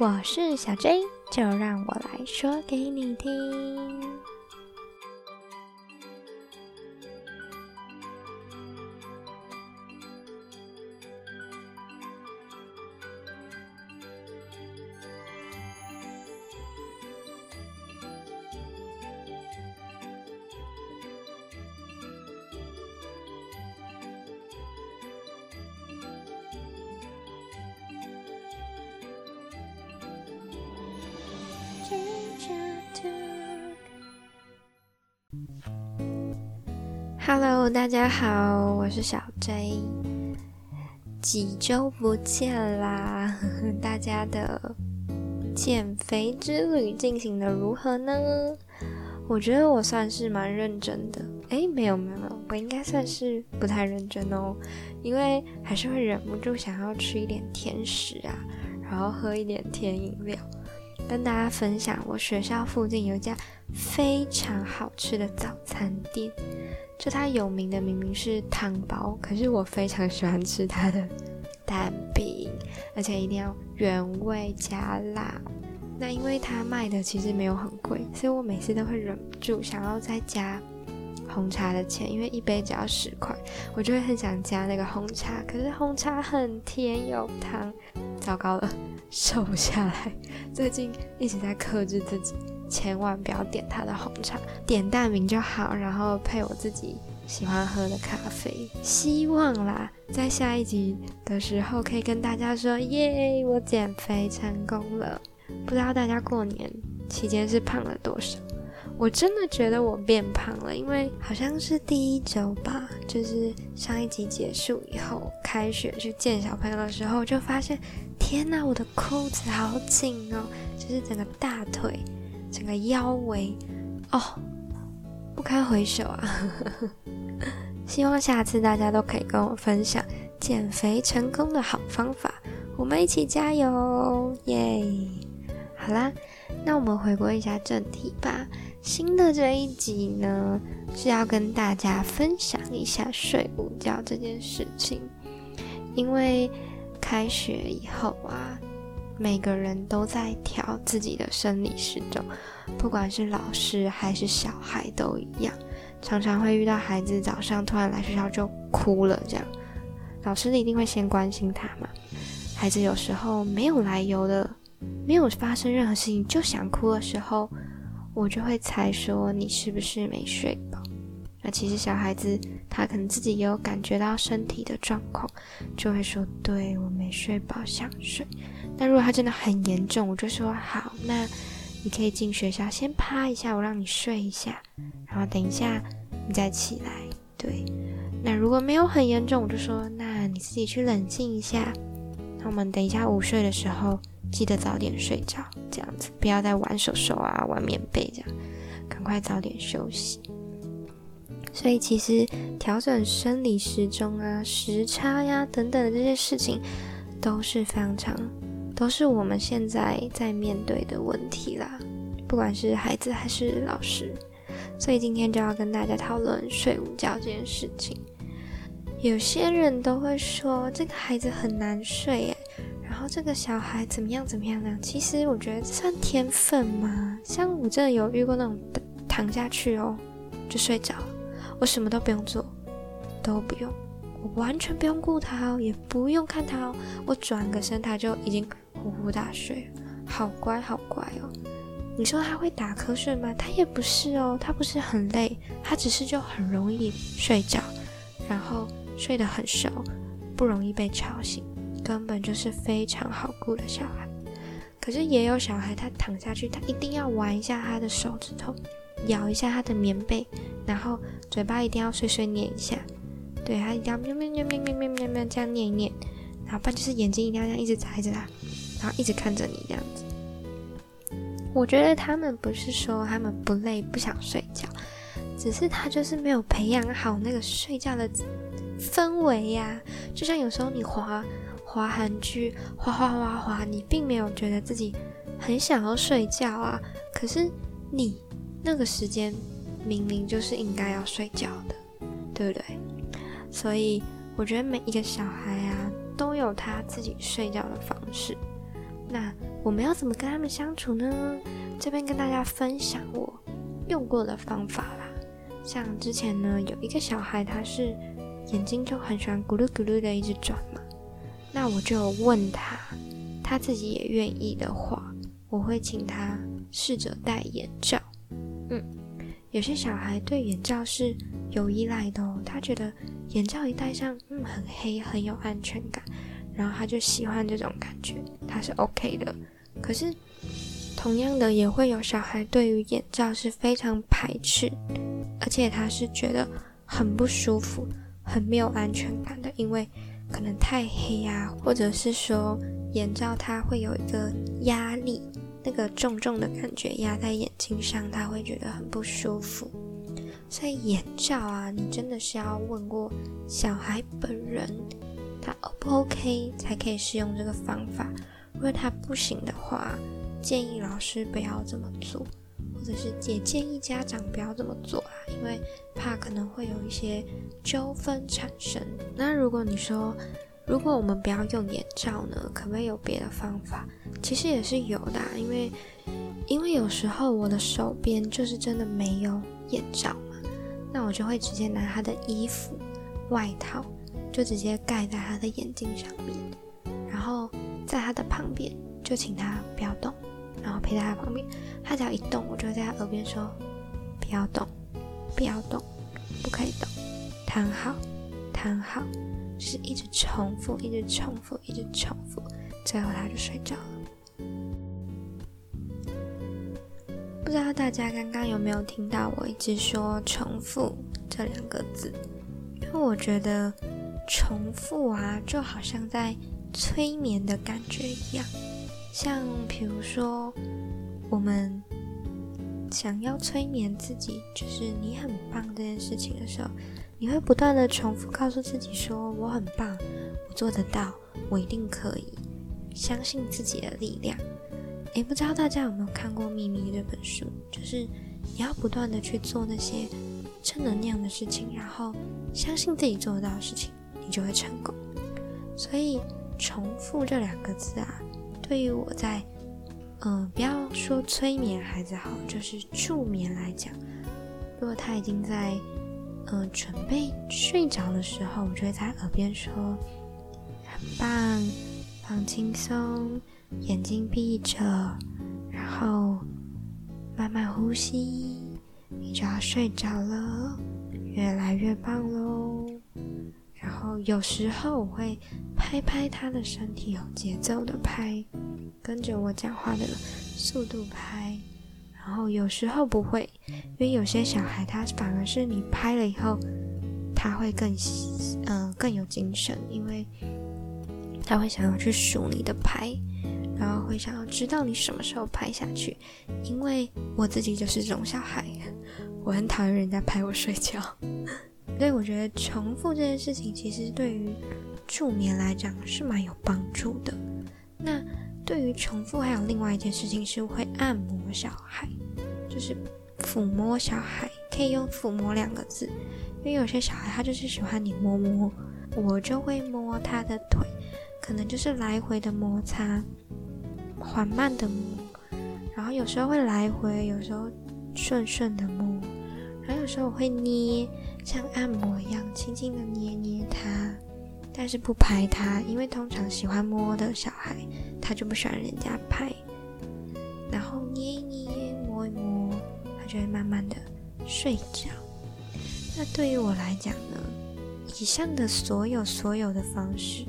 我是小 J，就让我来说给你听。Hello，大家好，我是小 J。几周不见啦，大家的减肥之旅进行的如何呢？我觉得我算是蛮认真的。诶，没有没有没有，我应该算是不太认真哦，因为还是会忍不住想要吃一点甜食啊，然后喝一点甜饮料。跟大家分享，我学校附近有一家非常好吃的早餐店。就它有名的明明是汤包，可是我非常喜欢吃它的 蛋饼，而且一定要原味加辣。那因为它卖的其实没有很贵，所以我每次都会忍不住想要再加红茶的钱，因为一杯只要十块，我就会很想加那个红茶。可是红茶很甜有糖，糟糕了，瘦不下来。最近一直在克制自己。千万不要点他的红茶，点蛋饼就好，然后配我自己喜欢喝的咖啡。希望啦，在下一集的时候可以跟大家说，耶，我减肥成功了。不知道大家过年期间是胖了多少？我真的觉得我变胖了，因为好像是第一周吧，就是上一集结束以后，开学去见小朋友的时候，就发现，天呐，我的裤子好紧哦，就是整个大腿。整个腰围哦，不堪回首啊！希望下次大家都可以跟我分享减肥成功的好方法，我们一起加油耶！好啦，那我们回归一下正题吧。新的这一集呢，是要跟大家分享一下睡午觉这件事情，因为开学以后啊。每个人都在调自己的生理时钟，不管是老师还是小孩都一样，常常会遇到孩子早上突然来学校就哭了，这样，老师一定会先关心他嘛。孩子有时候没有来由的，没有发生任何事情就想哭的时候，我就会猜说你是不是没睡饱。那其实小孩子他可能自己也有感觉到身体的状况，就会说对我没睡饱，想睡。那如果他真的很严重，我就说好，那你可以进学校先趴一下，我让你睡一下，然后等一下你再起来。对，那如果没有很严重，我就说那你自己去冷静一下。那我们等一下午睡的时候记得早点睡着，这样子不要再玩手手啊，玩棉被这样，赶快早点休息。所以其实调整生理时钟啊、时差呀等等的这些事情都是非常常。都是我们现在在面对的问题啦，不管是孩子还是老师，所以今天就要跟大家讨论睡午觉这件事情。有些人都会说这个孩子很难睡，诶，然后这个小孩怎么样怎么样呢？其实我觉得这算天分吗？像我真的有遇过那种躺下去哦就睡着，我什么都不用做，都不用，我完全不用顾他哦，也不用看他哦，我转个身他就已经。呼呼大睡，好乖好乖哦。你说他会打瞌睡吗？他也不是哦，他不是很累，他只是就很容易睡着，然后睡得很熟，不容易被吵醒，根本就是非常好顾的小孩。可是也有小孩，他躺下去，他一定要玩一下他的手指头，咬一下他的棉被，然后嘴巴一定要碎碎念一下，对他一定要喵喵喵喵喵喵喵喵这样念一念，然后就是眼睛一定要这样一直眨着他。然后一直看着你这样子，我觉得他们不是说他们不累不想睡觉，只是他就是没有培养好那个睡觉的氛围呀。就像有时候你滑滑韩剧，滑滑滑滑，你并没有觉得自己很想要睡觉啊，可是你那个时间明明就是应该要睡觉的，对不对？所以我觉得每一个小孩啊，都有他自己睡觉的方式。那我们要怎么跟他们相处呢？这边跟大家分享我用过的方法啦。像之前呢，有一个小孩，他是眼睛就很喜欢咕噜咕噜的一直转嘛。那我就问他，他自己也愿意的话，我会请他试着戴眼罩。有些小孩对眼罩是有依赖的哦，他觉得眼罩一戴上，嗯，很黑，很有安全感。然后他就喜欢这种感觉，他是 OK 的。可是，同样的也会有小孩对于眼罩是非常排斥，而且他是觉得很不舒服、很没有安全感的，因为可能太黑啊，或者是说眼罩它会有一个压力，那个重重的感觉压在眼睛上，他会觉得很不舒服。所以眼罩啊，你真的是要问过小孩本人。他 O 不 OK 才可以使用这个方法。如果他不行的话，建议老师不要这么做，或者是也建议家长不要这么做啊，因为怕可能会有一些纠纷产生。那如果你说，如果我们不要用眼罩呢，可不可以有别的方法？其实也是有的，啊因为因为有时候我的手边就是真的没有眼罩嘛，那我就会直接拿他的衣服、外套。就直接盖在他的眼睛上面，然后在他的旁边就请他不要动，然后陪在他旁边。他只要一动，我就在他耳边说：“不要动，不要动，不可以动，躺好，躺好。”就是一直重复，一直重复，一直重复，最后他就睡着了。不知道大家刚刚有没有听到我一直说“重复”这两个字？因为我觉得。重复啊，就好像在催眠的感觉一样。像比如说，我们想要催眠自己，就是你很棒这件事情的时候，你会不断的重复告诉自己说：“我很棒，我做得到，我一定可以，相信自己的力量。”诶，不知道大家有没有看过《秘密》这本书？就是你要不断的去做那些正能量的事情，然后相信自己做得到的事情。你就会成功，所以重复这两个字啊，对于我在，嗯，不要说催眠孩子好，就是助眠来讲，如果他已经在，嗯，准备睡着的时候，我就会在耳边说，很棒，放轻松，眼睛闭着，然后慢慢呼吸，你就要睡着了，越来越棒喽。然后有时候我会拍拍他的身体，有节奏的拍，跟着我讲话的速度拍。然后有时候不会，因为有些小孩他反而是你拍了以后，他会更嗯更有精神，因为他会想要去数你的拍，然后会想要知道你什么时候拍下去。因为我自己就是这种小孩，我很讨厌人家拍我睡觉。所以我觉得重复这件事情，其实对于助眠来讲是蛮有帮助的。那对于重复，还有另外一件事情是会按摩小孩，就是抚摸小孩，可以用抚摸两个字，因为有些小孩他就是喜欢你摸摸，我就会摸他的腿，可能就是来回的摩擦，缓慢的摸，然后有时候会来回，有时候顺顺的摸，然后有时候我会捏。像按摩一样，轻轻的捏捏它，但是不拍它，因为通常喜欢摸的小孩，他就不喜欢人家拍。然后捏一捏，摸一摸，他就会慢慢的睡着。那对于我来讲呢，以上的所有所有的方式，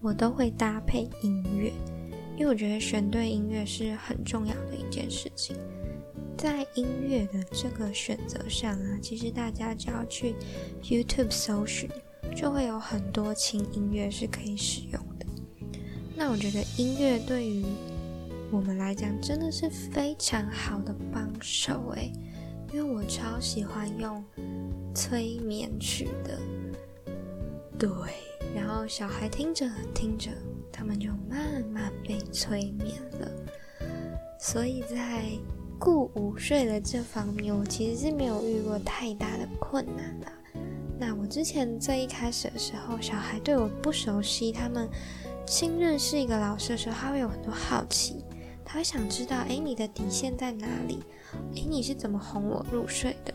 我都会搭配音乐，因为我觉得选对音乐是很重要的一件事情。在音乐的这个选择上啊，其实大家只要去 YouTube 搜寻，就会有很多轻音乐是可以使用的。那我觉得音乐对于我们来讲真的是非常好的帮手诶，因为我超喜欢用催眠曲的，对，然后小孩听着听着，他们就慢慢被催眠了，所以在。顾午睡的这方面，我其实是没有遇过太大的困难的。那我之前最一开始的时候，小孩对我不熟悉，他们新认识一个老师的时候，他会有很多好奇，他会想知道，哎，你的底线在哪里？哎，你是怎么哄我入睡的？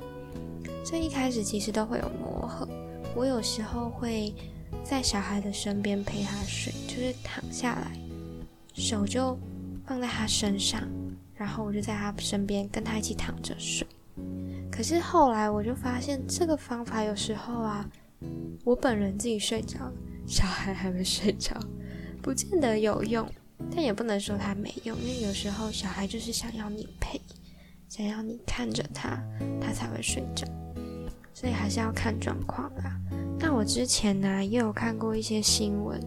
所以一开始其实都会有磨合。我有时候会在小孩的身边陪他睡，就是躺下来，手就放在他身上，然后我就在他身边跟他一起躺着睡。可是后来我就发现，这个方法有时候啊，我本人自己睡着，小孩还没睡着，不见得有用。但也不能说它没用，因为有时候小孩就是想要你陪，想要你看着他，他才会睡着。所以还是要看状况啦。那我之前呢也有看过一些新闻，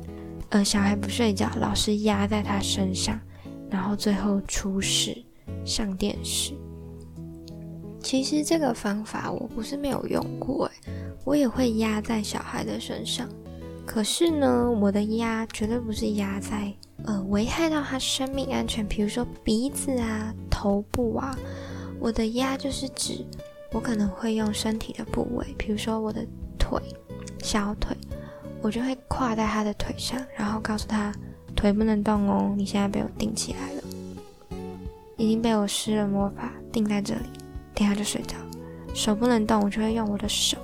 呃，小孩不睡觉，老师压在他身上，然后最后出事上电视。其实这个方法我不是没有用过，诶，我也会压在小孩的身上。可是呢，我的压绝对不是压在呃危害到他生命安全，比如说鼻子啊、头部啊。我的压就是指。我可能会用身体的部位，比如说我的腿、小腿，我就会跨在他的腿上，然后告诉他腿不能动哦，你现在被我定起来了，已经被我施了魔法定在这里，等下就睡着。手不能动，我就会用我的手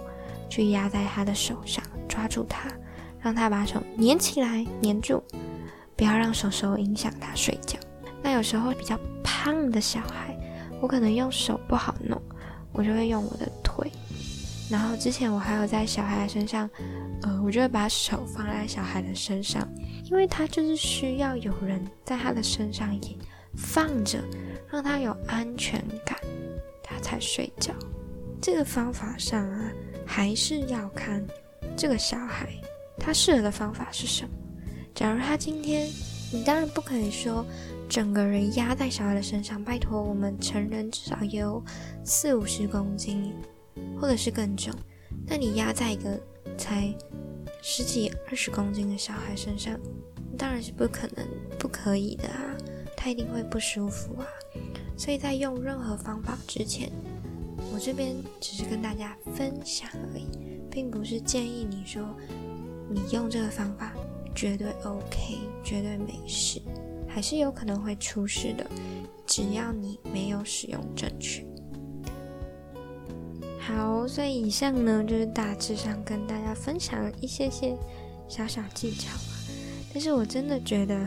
去压在他的手上，抓住他，让他把手粘起来，粘住，不要让手手影响他睡觉。那有时候比较胖的小孩，我可能用手不好弄。我就会用我的腿，然后之前我还有在小孩身上，呃，我就会把手放在小孩的身上，因为他就是需要有人在他的身上也放着，让他有安全感，他才睡觉。这个方法上啊，还是要看这个小孩他适合的方法是什么。假如他今天，你当然不可以说。整个人压在小孩的身上，拜托，我们成人至少也有四五十公斤，或者是更重。那你压在一个才十几二十公斤的小孩身上，当然是不可能、不可以的啊！他一定会不舒服啊！所以在用任何方法之前，我这边只是跟大家分享而已，并不是建议你说你用这个方法绝对 OK，绝对没事。还是有可能会出事的，只要你没有使用正确。好，所以以上呢就是大致上跟大家分享一些些小小技巧。但是我真的觉得，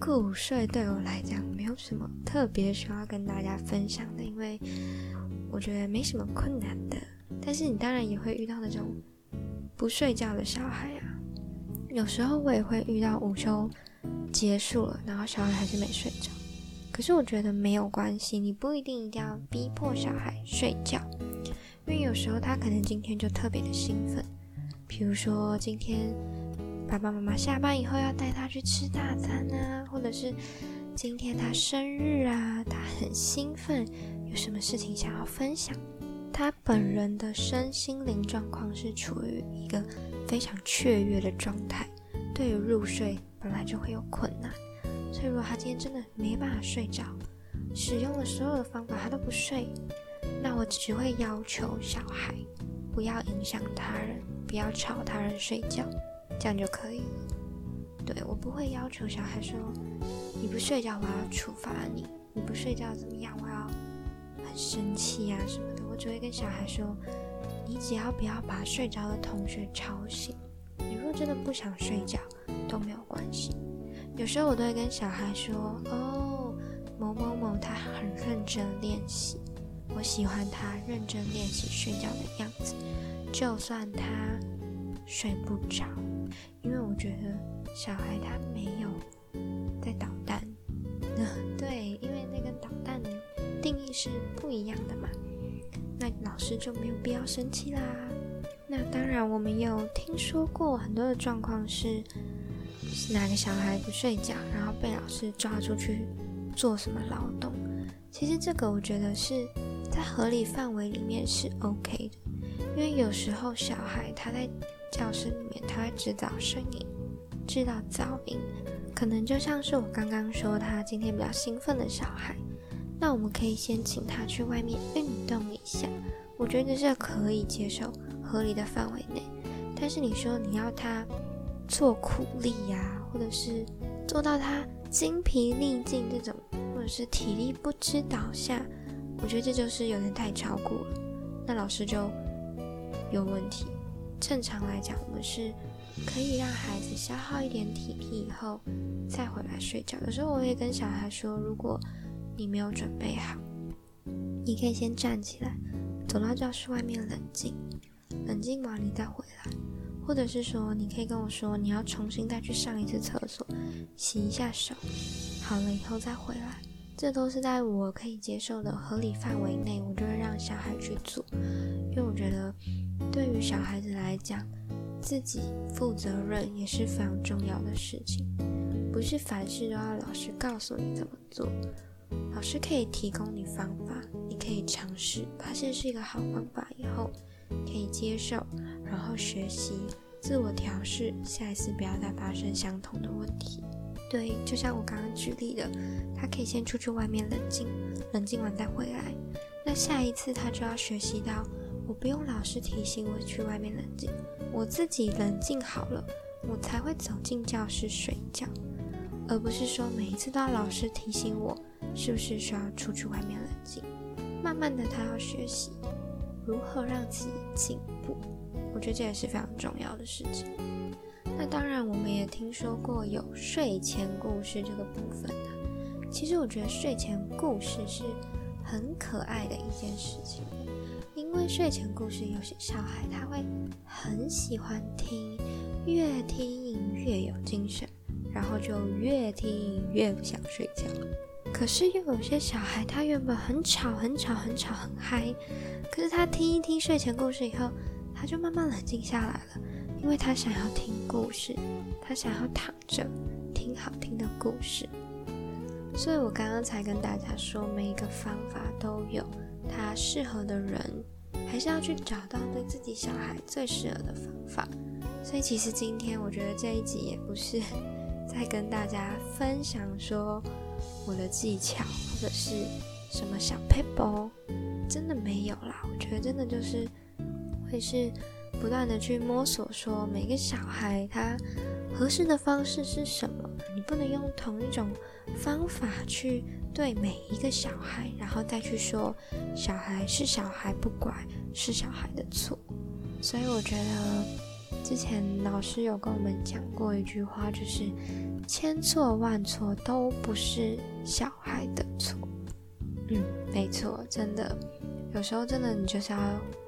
过午睡对我来讲没有什么特别需要跟大家分享的，因为我觉得没什么困难的。但是你当然也会遇到那种不睡觉的小孩啊，有时候我也会遇到午休。结束了，然后小孩还是没睡着。可是我觉得没有关系，你不一定一定要逼迫小孩睡觉，因为有时候他可能今天就特别的兴奋，比如说今天爸爸妈妈下班以后要带他去吃大餐啊，或者是今天他生日啊，他很兴奋，有什么事情想要分享，他本人的身心灵状况是处于一个非常雀跃的状态，对于入睡。本来就会有困难，所以如果他今天真的没办法睡着，使用了所有的方法他都不睡，那我只会要求小孩不要影响他人，不要吵他人睡觉，这样就可以了。对我不会要求小孩说你不睡觉我要处罚你，你不睡觉怎么样我要很生气啊什么的。我只会跟小孩说，你只要不要把睡着的同学吵醒。你如果真的不想睡觉。都没有关系。有时候我都会跟小孩说：“哦，某某某他很认真练习，我喜欢他认真练习睡觉的样子，就算他睡不着，因为我觉得小孩他没有在捣蛋。对，因为那个捣蛋的定义是不一样的嘛，那老师就没有必要生气啦。那当然，我们有听说过很多的状况是。”是哪个小孩不睡觉，然后被老师抓出去做什么劳动？其实这个我觉得是在合理范围里面是 OK 的，因为有时候小孩他在教室里面他会制造声音，制造噪音，可能就像是我刚刚说他今天比较兴奋的小孩，那我们可以先请他去外面运动一下，我觉得这可以接受，合理的范围内。但是你说你要他。做苦力呀，或者是做到他精疲力尽这种，或者是体力不支倒下，我觉得这就是有点太超过了，那老师就有问题。正常来讲，我们是可以让孩子消耗一点体力以后再回来睡觉。有时候我会跟小孩说，如果你没有准备好，你可以先站起来，走到教室外面冷静，冷静完你再回来。或者是说，你可以跟我说，你要重新再去上一次厕所，洗一下手，好了以后再回来。这都是在我可以接受的合理范围内，我就会让小孩去做，因为我觉得对于小孩子来讲，自己负责任也是非常重要的事情，不是凡事都要老师告诉你怎么做。老师可以提供你方法，你可以尝试，发现是一个好方法以后，可以接受，然后学习自我调试，下一次不要再发生相同的问题。对，就像我刚刚举例的，他可以先出去外面冷静，冷静完再回来。那下一次他就要学习到，我不用老师提醒我去外面冷静，我自己冷静好了，我才会走进教室睡觉，而不是说每一次都要老师提醒我。是不是需要出去外面冷静？慢慢的，他要学习如何让自己进步。我觉得这也是非常重要的事情。那当然，我们也听说过有睡前故事这个部分的。其实我觉得睡前故事是很可爱的一件事情，因为睡前故事有些小孩他会很喜欢听，越听越有精神，然后就越听越不想睡觉。可是又有些小孩，他原本很吵、很吵、很吵、很嗨，可是他听一听睡前故事以后，他就慢慢冷静下来了，因为他想要听故事，他想要躺着听好听的故事。所以我刚刚才跟大家说，每一个方法都有他适合的人，还是要去找到对自己小孩最适合的方法。所以其实今天我觉得这一集也不是 在跟大家分享说。我的技巧或者是什么小 paper，真的没有啦。我觉得真的就是会是不断的去摸索，说每个小孩他合适的方式是什么。你不能用同一种方法去对每一个小孩，然后再去说小孩是小孩不乖是小孩的错。所以我觉得。之前老师有跟我们讲过一句话，就是千错万错都不是小孩的错。嗯，没错，真的，有时候真的你就是要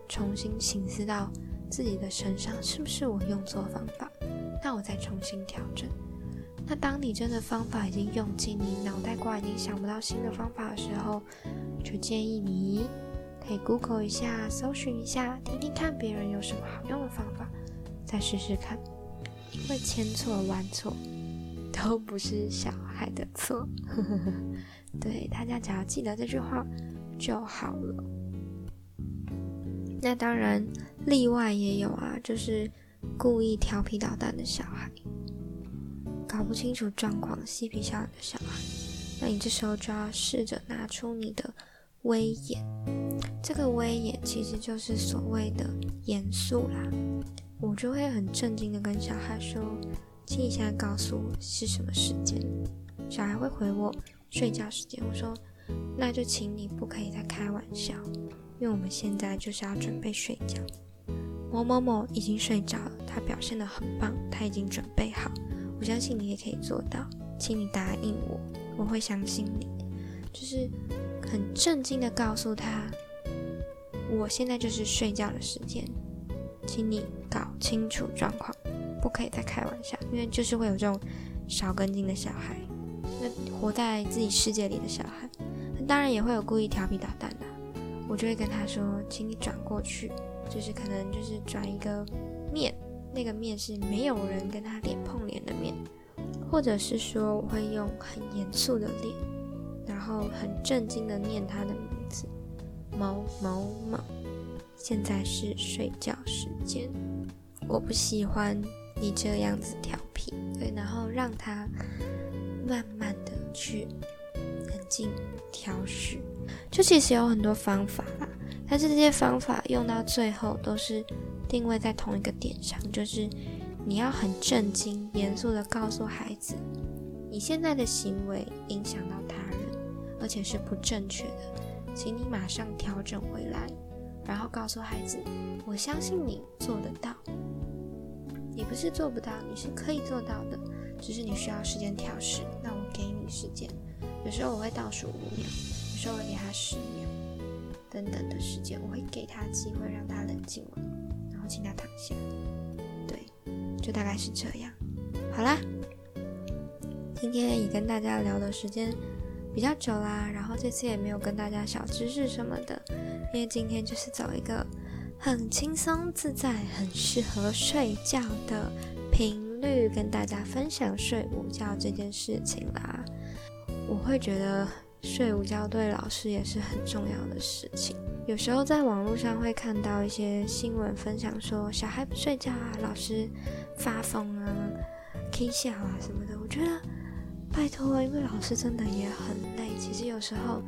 重新醒思到自己的身上，是不是我用错方法？那我再重新调整。那当你真的方法已经用尽，你脑袋瓜已经想不到新的方法的时候，就建议你可以 Google 一下，搜寻一下，听听看别人有什么好用的方法。再试试看，因为千错万错都不是小孩的错。对，大家只要记得这句话就好了。那当然，例外也有啊，就是故意调皮捣蛋的小孩，搞不清楚状况、嬉皮笑脸的小孩，那你这时候就要试着拿出你的威严。这个威严其实就是所谓的严肃啦。我就会很震惊的跟小孩说：“请你现在告诉我是什么时间。”小孩会回我：“睡觉时间。”我说：“那就请你不可以再开玩笑，因为我们现在就是要准备睡觉。”某某某已经睡着了，他表现的很棒，他已经准备好，我相信你也可以做到，请你答应我，我会相信你。就是很震惊的告诉他：“我现在就是睡觉的时间。”请你搞清楚状况，不可以再开玩笑，因为就是会有这种少根筋的小孩，那活在自己世界里的小孩，那当然也会有故意调皮捣蛋的。我就会跟他说，请你转过去，就是可能就是转一个面，那个面是没有人跟他脸碰脸的面，或者是说我会用很严肃的脸，然后很震惊的念他的名字，某某某。现在是睡觉时间，我不喜欢你这样子调皮，对，然后让他慢慢的去冷静调试，就其实有很多方法啦，但是这些方法用到最后都是定位在同一个点上，就是你要很震惊、严肃的告诉孩子，你现在的行为影响到他人，而且是不正确的，请你马上调整回来，然后告诉孩子，我相信你做得到。你不是做不到，你是可以做到的，只是你需要时间调试。那我给你时间，有时候我会倒数五秒，有时候我给他十秒，等等的时间，我会给他机会让他冷静完，然后请他躺下。对，就大概是这样。好啦，今天也跟大家聊的时间比较久啦，然后这次也没有跟大家小知识什么的，因为今天就是走一个。很轻松自在，很适合睡觉的频率，跟大家分享睡午觉这件事情啦。我会觉得睡午觉对老师也是很重要的事情。有时候在网络上会看到一些新闻分享，说小孩不睡觉啊，老师发疯啊、k 笑啊什么的。我觉得拜托，因为老师真的也很累。其实有时候。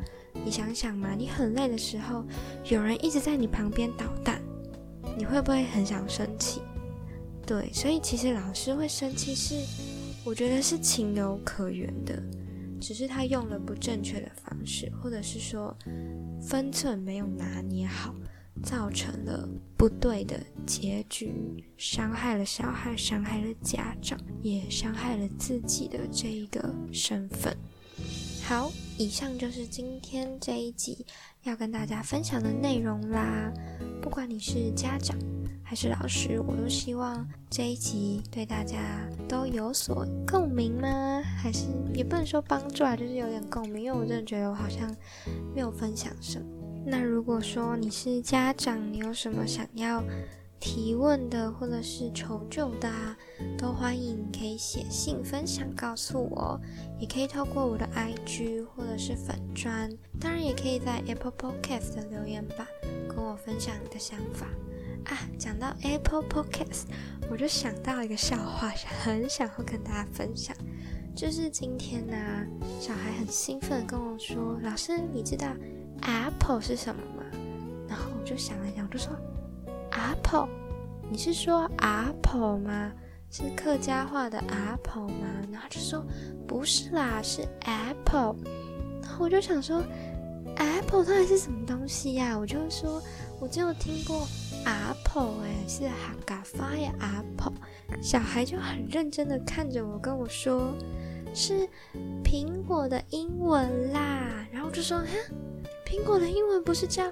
你想想嘛，你很累的时候，有人一直在你旁边捣蛋，你会不会很想生气？对，所以其实老师会生气是，我觉得是情有可原的，只是他用了不正确的方式，或者是说分寸没有拿捏好，造成了不对的结局，伤害了小孩，伤害了家长，也伤害了自己的这一个身份。好，以上就是今天这一集要跟大家分享的内容啦。不管你是家长还是老师，我都希望这一集对大家都有所共鸣吗？还是也不能说帮助啊，就是有点共鸣。因为我真的觉得我好像没有分享什么。那如果说你是家长，你有什么想要？提问的或者是求救的，啊都欢迎可以写信分享告诉我，也可以透过我的 IG 或者是粉砖，当然也可以在 Apple Podcast 的留言板跟我分享你的想法啊。讲到 Apple Podcast，我就想到一个笑话，很想要跟大家分享，就是今天呢，小孩很兴奋跟我说：“老师，你知道 Apple 是什么吗？”然后我就想了想，我就说。Apple，你是说 Apple 吗？是客家话的 Apple 吗？然后就说不是啦，是 Apple。然后我就想说，Apple 到底是什么东西呀？我就说，我只有听过 Apple，哎，是哈嘎发呀 Apple。小孩就很认真的看着我，跟我说是苹果的英文啦。然后我就说，哈。苹果的英文不是叫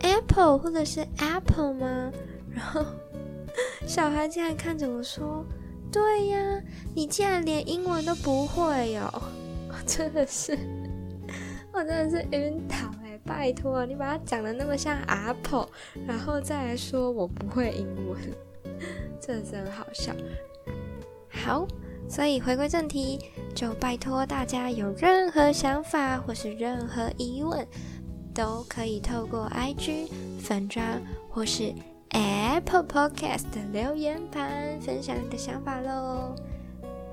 apple 或者是 apple 吗？然后小孩竟然看着我说：“对呀，你竟然连英文都不会哟！”我 真的是，我真的是晕倒哎！拜托，你把它讲的那么像 apple，然后再来说我不会英文，真的是很好笑。好，所以回归正题，就拜托大家有任何想法或是任何疑问。都可以透过 IG 粉砖或是 Apple Podcast 留言盘分享你的想法喽。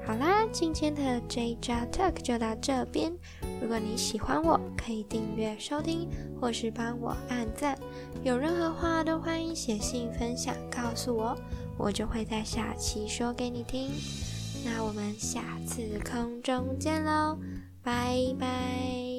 好啦，今天的 J J Talk 就到这边。如果你喜欢我，可以订阅收听或是帮我按赞。有任何话都欢迎写信分享告诉我，我就会在下期说给你听。那我们下次空中见喽，拜拜。